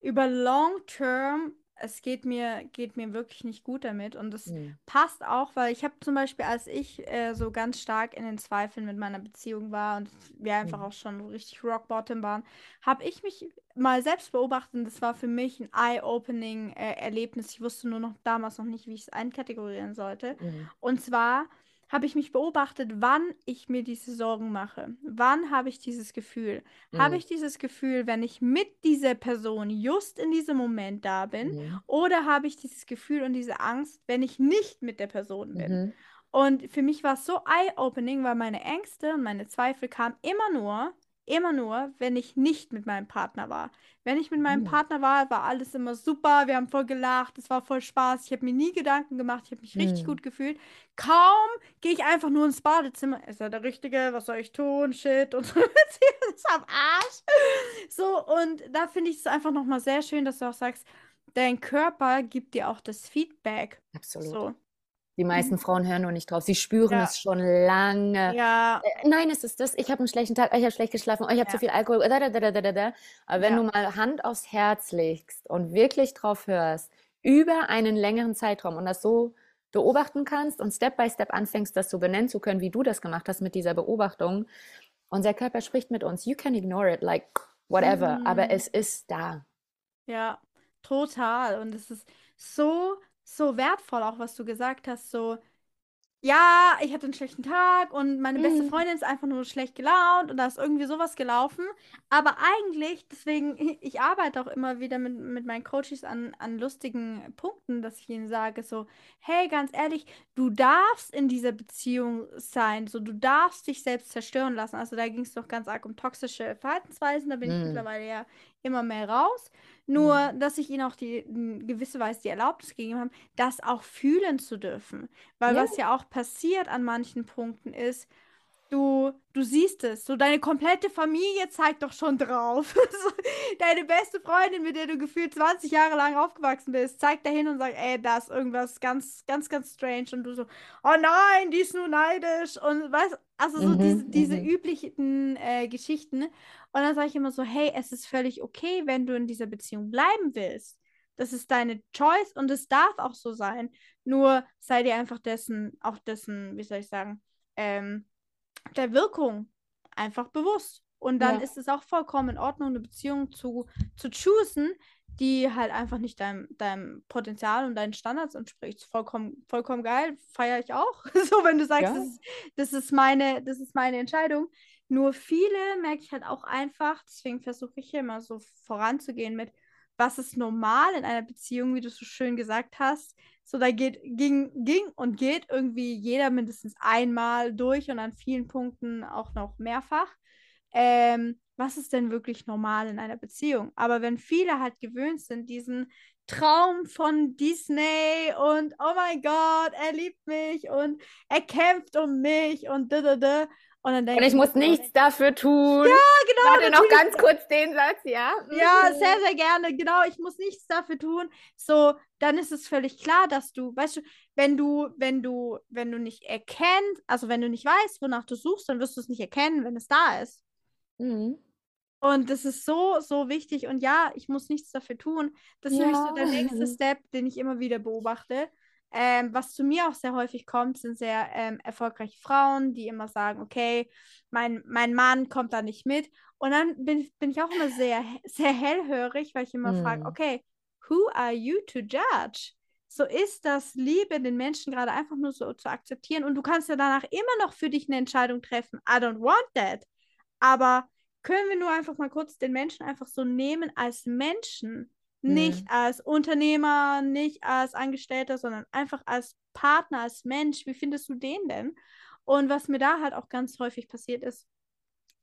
über Long Term es geht mir, geht mir wirklich nicht gut damit. Und das mhm. passt auch, weil ich habe zum Beispiel, als ich äh, so ganz stark in den Zweifeln mit meiner Beziehung war und wir einfach mhm. auch schon richtig rock bottom waren, habe ich mich mal selbst beobachtet und das war für mich ein eye-opening äh, Erlebnis. Ich wusste nur noch damals noch nicht, wie ich es einkategorieren sollte. Mhm. Und zwar habe ich mich beobachtet, wann ich mir diese Sorgen mache. Wann habe ich dieses Gefühl? Mhm. Habe ich dieses Gefühl, wenn ich mit dieser Person just in diesem Moment da bin? Mhm. Oder habe ich dieses Gefühl und diese Angst, wenn ich nicht mit der Person bin? Mhm. Und für mich war es so eye-opening, weil meine Ängste und meine Zweifel kamen immer nur, immer nur, wenn ich nicht mit meinem Partner war. Wenn ich mit meinem mhm. Partner war, war alles immer super. Wir haben voll gelacht, es war voll Spaß. Ich habe mir nie Gedanken gemacht, ich habe mich richtig mhm. gut gefühlt. Kaum gehe ich einfach nur ins Badezimmer. Ist er der Richtige? Was soll ich tun? Shit. Und so ist am Arsch. So, und da finde ich es einfach nochmal sehr schön, dass du auch sagst, dein Körper gibt dir auch das Feedback. Absolut. So. Die meisten mhm. Frauen hören nur nicht drauf. Sie spüren ja. es schon lange. Ja. Äh, nein, es ist das. Ich habe einen schlechten Tag. Ich habe schlecht geschlafen. ich habe ja. zu viel Alkohol. Da, da, da, da, da. Aber wenn du mal Hand aufs Herz legst und wirklich drauf hörst, über einen längeren Zeitraum und das so beobachten kannst und Step by Step anfängst, das so benennen zu können, wie du das gemacht hast mit dieser Beobachtung. Unser Körper spricht mit uns. You can ignore it, like whatever. Mhm. Aber es ist da. Ja, total. Und es ist so so wertvoll, auch was du gesagt hast, so, ja, ich hatte einen schlechten Tag und meine beste mhm. Freundin ist einfach nur schlecht gelaunt und da ist irgendwie sowas gelaufen. Aber eigentlich, deswegen, ich arbeite auch immer wieder mit, mit meinen Coaches an, an lustigen Punkten, dass ich ihnen sage, so, hey, ganz ehrlich, du darfst in dieser Beziehung sein, so, du darfst dich selbst zerstören lassen. Also da ging es doch ganz arg um toxische Verhaltensweisen, da bin mhm. ich mittlerweile ja immer mehr raus. Nur, mhm. dass ich ihnen auch die in gewisse Weise die Erlaubnis gegeben habe, das auch fühlen zu dürfen. Weil ja. was ja auch passiert an manchen Punkten ist, du, du siehst es. So, deine komplette Familie zeigt doch schon drauf. deine beste Freundin, mit der du gefühlt 20 Jahre lang aufgewachsen bist, zeigt dahin und sagt, ey, da ist irgendwas ganz, ganz, ganz strange. Und du so, oh nein, die ist nur neidisch. Und weißt also so mhm, diese, diese mhm. üblichen äh, Geschichten. Und dann sage ich immer so, hey, es ist völlig okay, wenn du in dieser Beziehung bleiben willst. Das ist deine Choice und es darf auch so sein. Nur sei dir einfach dessen, auch dessen, wie soll ich sagen, ähm, der Wirkung einfach bewusst. Und dann ja. ist es auch vollkommen in Ordnung, eine Beziehung zu, zu choosen, die halt einfach nicht deinem, deinem Potenzial und deinen Standards entspricht. Vollkommen, vollkommen geil, feiere ich auch. so, wenn du sagst, ja. das, ist, das, ist meine, das ist meine Entscheidung. Nur viele merke ich halt auch einfach, deswegen versuche ich hier immer so voranzugehen mit, was ist normal in einer Beziehung, wie du so schön gesagt hast. So, da geht, ging, ging und geht irgendwie jeder mindestens einmal durch und an vielen Punkten auch noch mehrfach. Ähm, was ist denn wirklich normal in einer Beziehung? Aber wenn viele halt gewöhnt sind, diesen Traum von Disney und oh mein Gott, er liebt mich und er kämpft um mich und da da da und, dann und ich muss nichts dafür tun. Ja, genau. Warte noch ganz kurz den Satz, ja? Ja, mhm. sehr, sehr gerne. Genau, ich muss nichts dafür tun. So, dann ist es völlig klar, dass du, weißt du, wenn du, wenn du, wenn du nicht erkennst, also wenn du nicht weißt, wonach du suchst, dann wirst du es nicht erkennen, wenn es da ist. Mhm. Und das ist so, so wichtig. Und ja, ich muss nichts dafür tun. Das ist ja. nämlich so der nächste Step, den ich immer wieder beobachte. Ähm, was zu mir auch sehr häufig kommt, sind sehr ähm, erfolgreiche Frauen, die immer sagen, okay, mein, mein Mann kommt da nicht mit. Und dann bin, bin ich auch immer sehr, sehr hellhörig, weil ich immer mm. frage, okay, who are you to judge? So ist das Liebe, den Menschen gerade einfach nur so zu akzeptieren. Und du kannst ja danach immer noch für dich eine Entscheidung treffen. I don't want that. Aber können wir nur einfach mal kurz den Menschen einfach so nehmen als Menschen nicht mhm. als Unternehmer, nicht als Angestellter, sondern einfach als Partner, als Mensch. Wie findest du den denn? Und was mir da halt auch ganz häufig passiert ist,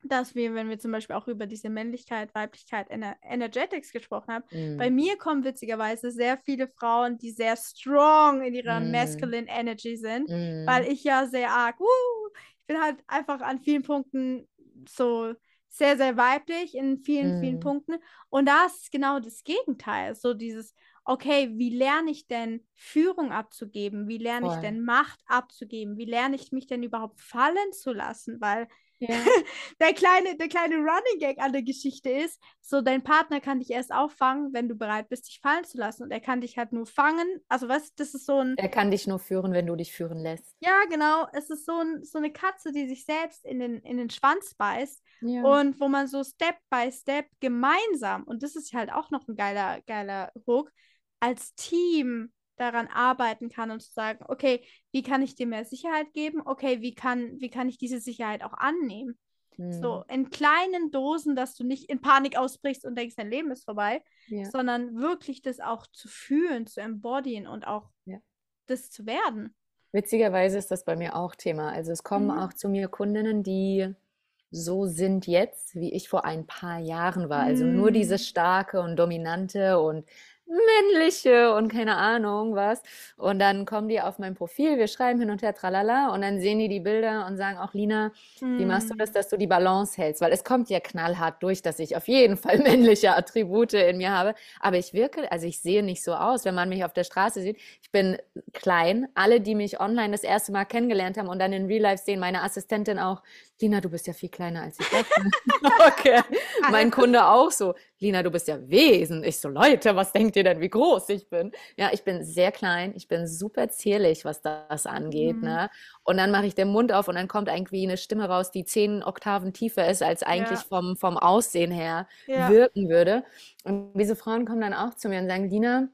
dass wir, wenn wir zum Beispiel auch über diese Männlichkeit, Weiblichkeit, Ener Energetics gesprochen haben, mm. bei mir kommen witzigerweise sehr viele Frauen, die sehr strong in ihrer mm. masculine Energy sind, mm. weil ich ja sehr arg, uh, ich bin halt einfach an vielen Punkten so sehr, sehr weiblich in vielen, mhm. vielen Punkten. Und da ist genau das Gegenteil. So dieses, okay, wie lerne ich denn Führung abzugeben? Wie lerne Voll. ich denn Macht abzugeben? Wie lerne ich mich denn überhaupt fallen zu lassen? Weil ja. der, kleine, der kleine Running Gag an der Geschichte ist, so dein Partner kann dich erst auffangen, wenn du bereit bist, dich fallen zu lassen. Und er kann dich halt nur fangen. Also was, das ist so ein... Er kann dich nur führen, wenn du dich führen lässt. Ja, genau. Es ist so, ein, so eine Katze, die sich selbst in den, in den Schwanz beißt. Ja. Und wo man so Step by Step gemeinsam, und das ist halt auch noch ein geiler, geiler Hook, als Team daran arbeiten kann und zu sagen, okay, wie kann ich dir mehr Sicherheit geben? Okay, wie kann, wie kann ich diese Sicherheit auch annehmen? So Hm. in kleinen Dosen, dass du nicht in Panik ausbrichst und denkst, dein Leben ist vorbei, Ja. sondern wirklich das auch zu fühlen, zu embodyen und auch Ja. das zu werden. Witzigerweise ist das bei mir auch Thema. Also es kommen Mhm. auch zu mir Kundinnen, die so sind jetzt, wie ich vor ein paar Jahren war. Also nur Mm. dieses starke und dominante und männliche und keine Ahnung was. Und dann kommen die auf mein Profil, wir schreiben hin und her, tralala, und dann sehen die die Bilder und sagen auch, Lina, wie machst du das, dass du die Balance hältst? Weil es kommt ja knallhart durch, dass ich auf jeden Fall männliche Attribute in mir habe. Aber ich wirke, also ich sehe nicht so aus, wenn man mich auf der Straße sieht. Ich bin klein. Alle, die mich online das erste Mal kennengelernt haben und dann in Real Life sehen, meine Assistentin auch, Lina, du bist ja viel kleiner als ich dachte. Okay. Mein Kunde auch so, Lina, du bist ja Wesen. Ich so, Leute, was denkt ihr denn, wie groß ich bin? Ja, ich bin sehr klein. Ich bin super zierlich, was das angeht, Mhm. ne? Und dann mache ich den Mund auf und dann kommt irgendwie eine Stimme raus, die zehn Oktaven tiefer ist, als eigentlich Ja. vom, vom Aussehen her Ja. wirken würde. Und diese Frauen kommen dann auch zu mir und sagen, Lina,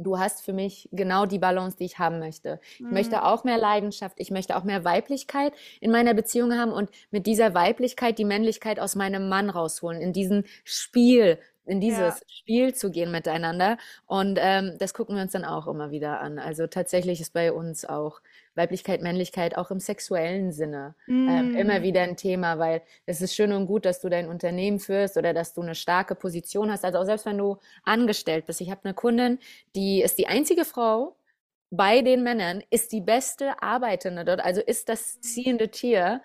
du hast für mich genau die Balance, die ich haben möchte. Ich möchte Mm. auch mehr Leidenschaft, ich möchte auch mehr Weiblichkeit in meiner Beziehung haben und mit dieser Weiblichkeit die Männlichkeit aus meinem Mann rausholen, in diesen Spiel, in Ja. dieses Spiel zu gehen miteinander. Und ähm, das gucken wir uns dann auch immer wieder an. Also tatsächlich ist bei uns auch Weiblichkeit, Männlichkeit auch im sexuellen Sinne ähm, immer Mm. wieder ein Thema, weil es ist schön und gut, dass du dein Unternehmen führst oder dass du eine starke Position hast. Also auch selbst wenn du angestellt bist. Ich habe eine Kundin, die ist die einzige Frau bei den Männern, ist die beste Arbeitende dort, also ist das ziehende Tier.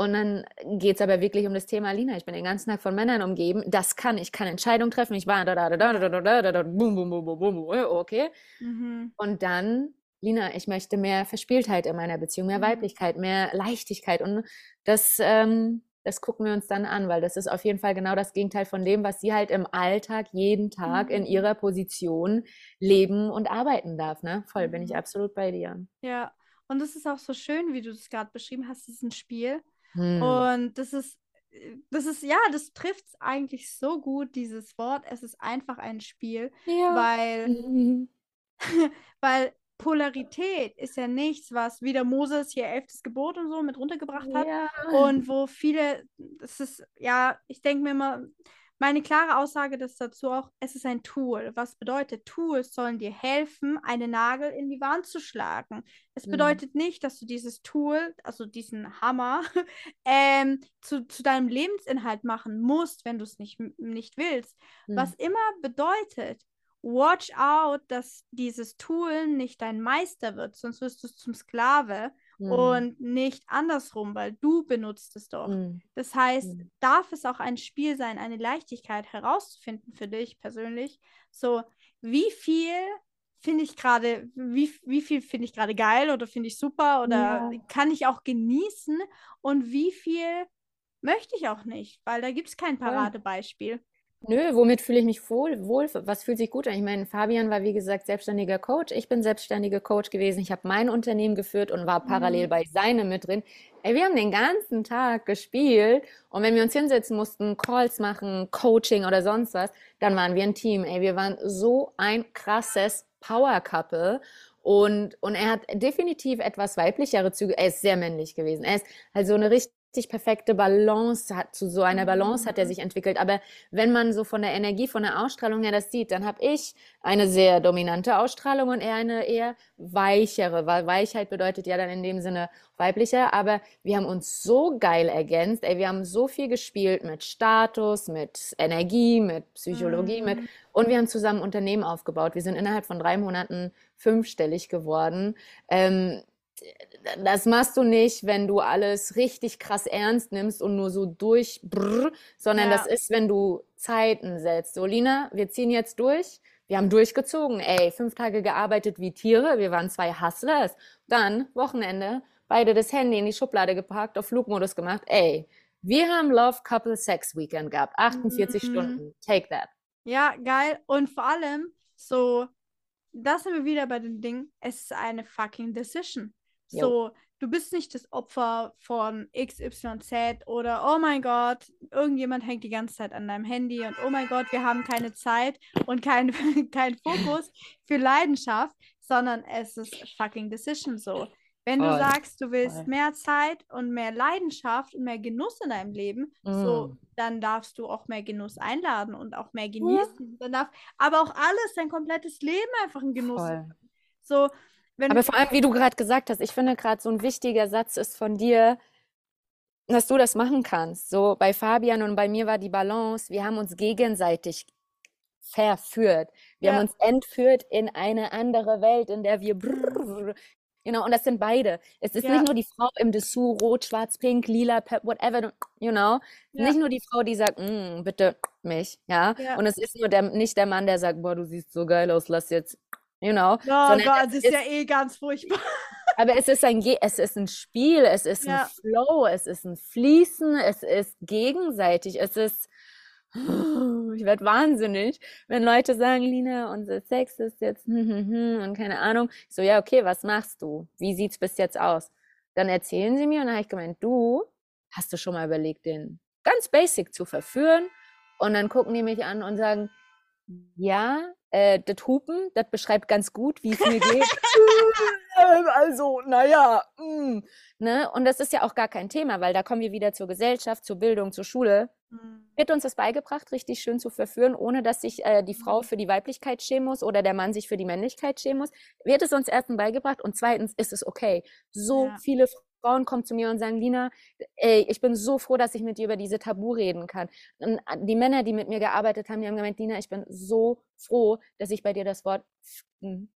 Und dann geht es aber wirklich um das Thema, Lina, ich bin den ganzen Tag von Männern umgeben. Das kann, ich kann Entscheidungen treffen. Ich war da, da, da, da, da, da, da, da, da, bum, bum, bum, bum, bum, okay. Mhm. Und dann, Lina, ich möchte mehr Verspieltheit in meiner Beziehung, mehr Mhm. Weiblichkeit, mehr Leichtigkeit. Und das, ähm, das gucken wir uns dann an, weil das ist auf jeden Fall genau das Gegenteil von dem, was sie halt im Alltag jeden Tag in Mhm. ihrer Position leben und arbeiten darf. Ne? Voll, bin ich Mhm. absolut bei dir. Ja, und es ist auch so schön, wie du es gerade beschrieben hast, diesen Spiel. Hm. Und das ist, äh, das ist, ja, das trifft es eigentlich so gut, dieses Wort. Es ist einfach ein Spiel, Ja. weil, Mhm. weil Polarität ist ja nichts, was wieder Moses hier elftes Gebot und so mit runtergebracht hat. Ja. Und wo viele, das ist, ja, ich denke mir immer, meine klare Aussage ist dazu auch, es ist ein Tool. Was bedeutet, Tools sollen dir helfen, einen Nagel in die Wand zu schlagen. Es Mhm. bedeutet nicht, dass du dieses Tool, also diesen Hammer, ähm, zu, zu deinem Lebensinhalt machen musst, wenn du es nicht, nicht willst. Was Hm. immer bedeutet, watch out, dass dieses Tool nicht dein Meister wird, sonst wirst du zum Sklave Hm. und nicht andersrum, weil du benutzt es doch. Hm. Das heißt, Hm. darf es auch ein Spiel sein, eine Leichtigkeit herauszufinden für dich persönlich. So, wie viel finde ich gerade, wie, wie viel finde ich gerade geil oder finde ich super oder Ja. kann ich auch genießen und wie viel möchte ich auch nicht, weil da gibt es kein. Paradebeispiel. Nö, womit fühle ich mich wohl, wohl? Was fühlt sich gut an? Ich meine, Fabian war, wie gesagt, selbstständiger Coach. Ich bin selbstständiger Coach gewesen. Ich habe mein Unternehmen geführt und war parallel Mhm. bei seinem mit drin. Ey, wir haben den ganzen Tag gespielt und wenn wir uns hinsetzen mussten, Calls machen, Coaching oder sonst was, dann waren wir ein Team. Ey, wir waren so ein krasses Power Couple. Und, und er hat definitiv etwas weiblichere Züge. Er ist sehr männlich gewesen. Er ist halt so eine richtig perfekte Balance hat, zu so einer Balance hat er Mhm. sich entwickelt. Aber wenn man so von der Energie, von der Ausstrahlung her das sieht, dann habe ich eine sehr dominante Ausstrahlung und er eine eher weichere, weil Weichheit bedeutet ja dann in dem Sinne weiblicher, aber wir haben uns so geil ergänzt, ey, wir haben so viel gespielt mit Status, mit Energie, mit Psychologie, mit Mhm. und wir haben zusammen Unternehmen aufgebaut. Wir sind innerhalb von drei Monaten fünfstellig geworden. Ähm, das machst du nicht, wenn du alles richtig krass ernst nimmst und nur so durch, brr, sondern Ja. das ist, wenn du Zeiten setzt. So, Lina, wir ziehen jetzt durch. Wir haben durchgezogen. Ey, fünf Tage gearbeitet wie Tiere. Wir waren zwei Hustlers. Dann, Wochenende, beide das Handy in die Schublade gepackt, auf Flugmodus gemacht. Ey, wir haben Love Couple Sex Weekend gehabt. 48 Mhm. Stunden. Take that. Ja, geil. Und vor allem, so, das sind wir wieder bei dem Ding, es ist eine fucking Decision. Jo. So, du bist nicht das Opfer von XYZ oder oh mein Gott, irgendjemand hängt die ganze Zeit an deinem Handy und oh mein Gott, wir haben keine Zeit und keinen kein Fokus für Leidenschaft, sondern es ist fucking Decision so. Wenn du Voll, sagst, du willst voll. mehr Zeit und mehr Leidenschaft und mehr Genuss in deinem Leben, so, Mm. dann darfst du auch mehr Genuss einladen und auch mehr genießen. Dann darf aber auch alles, dein komplettes Leben einfach ein Genuss Voll. So, wenn Aber vor allem, wie du gerade gesagt hast, ich finde gerade so ein wichtiger Satz ist von dir, dass du das machen kannst. So bei Fabian und bei mir war die Balance, wir haben uns gegenseitig verführt. Wir Ja. haben uns entführt in eine andere Welt, in der wir brrr, you know, und das sind beide. Es ist Ja. nicht nur die Frau im Dessous, rot, schwarz, pink, lila, pe- whatever, you know. Ja. Nicht nur die Frau, die sagt, "Mm, bitte mich, ja. Ja. Und es ist nur der, nicht der Mann, der sagt, boah, du siehst so geil aus, lass jetzt, you know. Oh Gott, es ist ist- ja eh ganz furchtbar. aber es ist ein, Ge- es ist ein Spiel, es ist ein Ja. Flow, es ist ein Fließen, es ist gegenseitig, es ist, ich werde wahnsinnig, wenn Leute sagen, Lina, unser Sex ist jetzt hm, hm, hm, und keine Ahnung. Ich so, ja, okay, was machst du? Wie sieht's bis jetzt aus? Dann erzählen sie mir und dann habe ich gemeint, du, hast du schon mal überlegt, den ganz basic zu verführen? Und dann gucken die mich an und sagen, ja, äh, das Hupen, das beschreibt ganz gut, wie es mir geht. Also, naja, mm, ne? Und das ist ja auch gar kein Thema, weil da kommen wir wieder zur Gesellschaft, zur Bildung, zur Schule. Wird uns das beigebracht, richtig schön zu verführen, ohne dass sich äh, die Frau für die Weiblichkeit schämen muss oder der Mann sich für die Männlichkeit schämen muss? Wird es uns erstens beigebracht und zweitens ist es okay. So Ja. viele Frauen kommen zu mir und sagen, Lina, ey, ich bin so froh, dass ich mit dir über diese Tabu reden kann. Und äh, die Männer, die mit mir gearbeitet haben, die haben gemeint, Lina, ich bin so froh, dass ich bei dir das Wort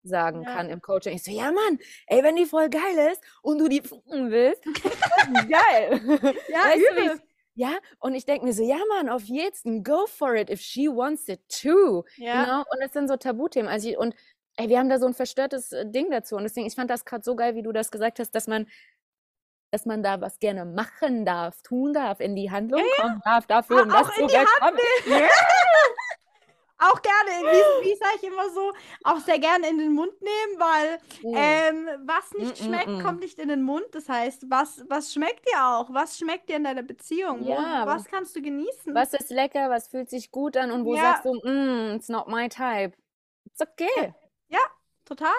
sagen Ja. kann im Coaching. Ich so, ja Mann, ey, wenn die voll geil ist und du die willst, geil. Ja, Weißt du, ja, und ich denke mir so, ja Mann, auf jeden, go for it, if she wants it too. Ja. Genau, und das sind so Tabuthemen. Also ich, und ey, wir haben da so ein verstörtes äh, Ding dazu. Und deswegen, ich fand das gerade so geil, wie du das gesagt hast, dass man, dass man da was gerne machen darf, tun darf, in die Handlung kommen darf, dafür, Ah, um das zu. Ja. Auch gerne, wie, wie sage ich immer so, auch sehr gerne in den Mund nehmen, weil Mm. ähm, was nicht Mm, mm, schmeckt, mm. kommt nicht in den Mund. Das heißt, was, was schmeckt dir auch? Was schmeckt dir in deiner Beziehung? Wo, Ja, was kannst du genießen? Was ist lecker, was fühlt sich gut an und wo Ja. sagst du, mm, it's not my type. It's okay. Total.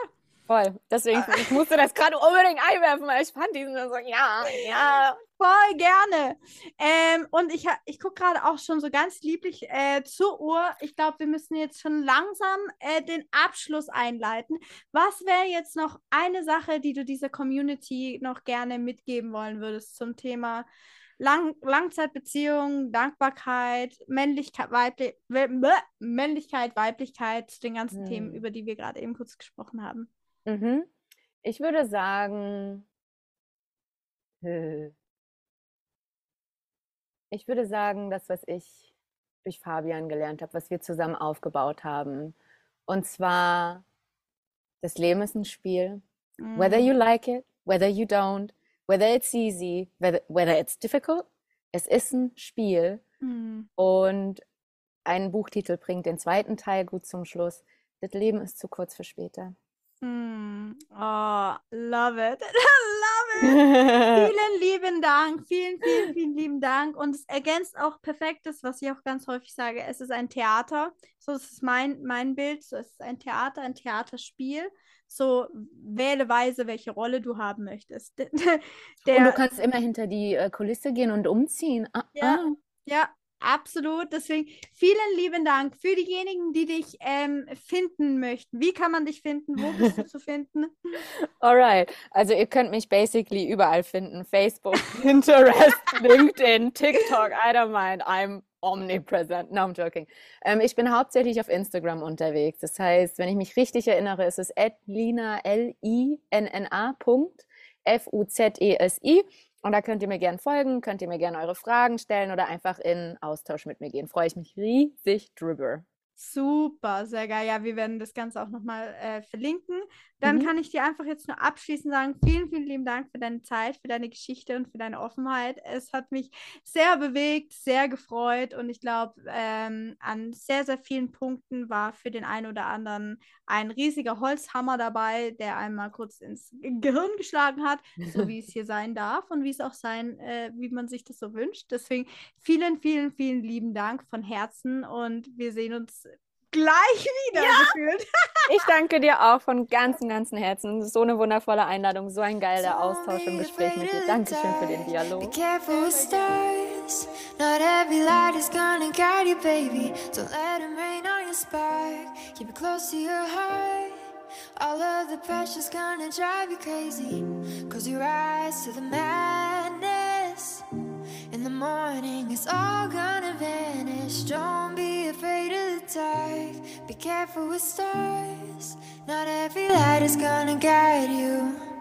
Voll. Deswegen, ich musste das gerade unbedingt einwerfen, weil ich fand diesen so, ja, ja. Voll gerne. Ähm, und ich, ich gucke gerade auch schon so ganz lieblich äh, zur Uhr. Ich glaube, wir müssen jetzt schon langsam äh, den Abschluss einleiten. Was wäre jetzt noch eine Sache, die du dieser Community noch gerne mitgeben wollen würdest zum Thema Lang Langzeitbeziehung, Dankbarkeit, Männlichkeit, Weibli Männlichkeit, Weiblichkeit, zu den ganzen Themen, Hm. über die wir gerade eben kurz gesprochen haben? Mhm. Ich würde sagen, äh, ich würde sagen, das, was ich durch Fabian gelernt habe, was wir zusammen aufgebaut haben. Und zwar, das Leben ist ein Spiel. Whether Mhm. you like it, whether you don't, whether it's easy, whether, whether it's difficult, es ist ein Spiel. Mhm. Und ein Buchtitel bringt den zweiten Teil gut zum Schluss. Das Leben ist zu kurz für später. Mm. Oh, love it. love it. Vielen lieben Dank. Vielen, vielen, vielen lieben Dank. Und es ergänzt auch perfekt das, was ich auch ganz häufig sage. Es ist ein Theater. So ist es mein, mein Bild. So es ist ein Theater, ein Theaterspiel. So wähle weise, welche Rolle du haben möchtest. Und du Der, kannst immer hinter die äh, Kulisse gehen und umziehen. Ah, Ja. ah. Ja, absolut. Deswegen vielen lieben Dank für diejenigen, die dich ähm, finden möchten. Wie kann man dich finden? Wo bist du zu finden? Alright. Also ihr könnt mich basically überall finden. Facebook, Pinterest, LinkedIn, TikTok, I don't mind. I'm omnipresent. No, I'm joking. Ähm, ich bin hauptsächlich auf Instagram unterwegs. Das heißt, wenn ich mich richtig erinnere, ist es @lina L-I-N-N-A Punkt F-U-Z-E-S-I. Und da könnt ihr mir gerne folgen, könnt ihr mir gerne eure Fragen stellen oder einfach in Austausch mit mir gehen. Freue ich mich riesig drüber. Super, sehr geil. Ja, wir werden das Ganze auch nochmal äh, verlinken. Dann Mhm. kann ich dir einfach jetzt nur abschließend sagen, vielen, vielen lieben Dank für deine Zeit, für deine Geschichte und für deine Offenheit. Es hat mich sehr bewegt, sehr gefreut und ich glaube, ähm, an sehr, sehr vielen Punkten war für den einen oder anderen ein riesiger Holzhammer dabei, der einmal kurz ins Gehirn geschlagen hat, so wie es hier sein darf und wie es auch sein, äh, wie man sich das so wünscht. Deswegen vielen, vielen, vielen lieben Dank von Herzen und wir sehen uns gleich wieder gefühlt. Ich danke dir auch von ganzem, ganzem Herzen. So eine wundervolle Einladung, so ein geiler Austausch und Gespräch mit dir. Dankeschön für den Be Dialog. careful with stars. Not every light is gonna guide you, baby. Don't let it rain on your spark. Keep it close to your heart. All of the pressure's gonna drive you crazy. Close your eyes to the madness. In the morning, it's all gonna vanish. Don't be afraid of the dark. Be careful with stars. Not every light is gonna guide you.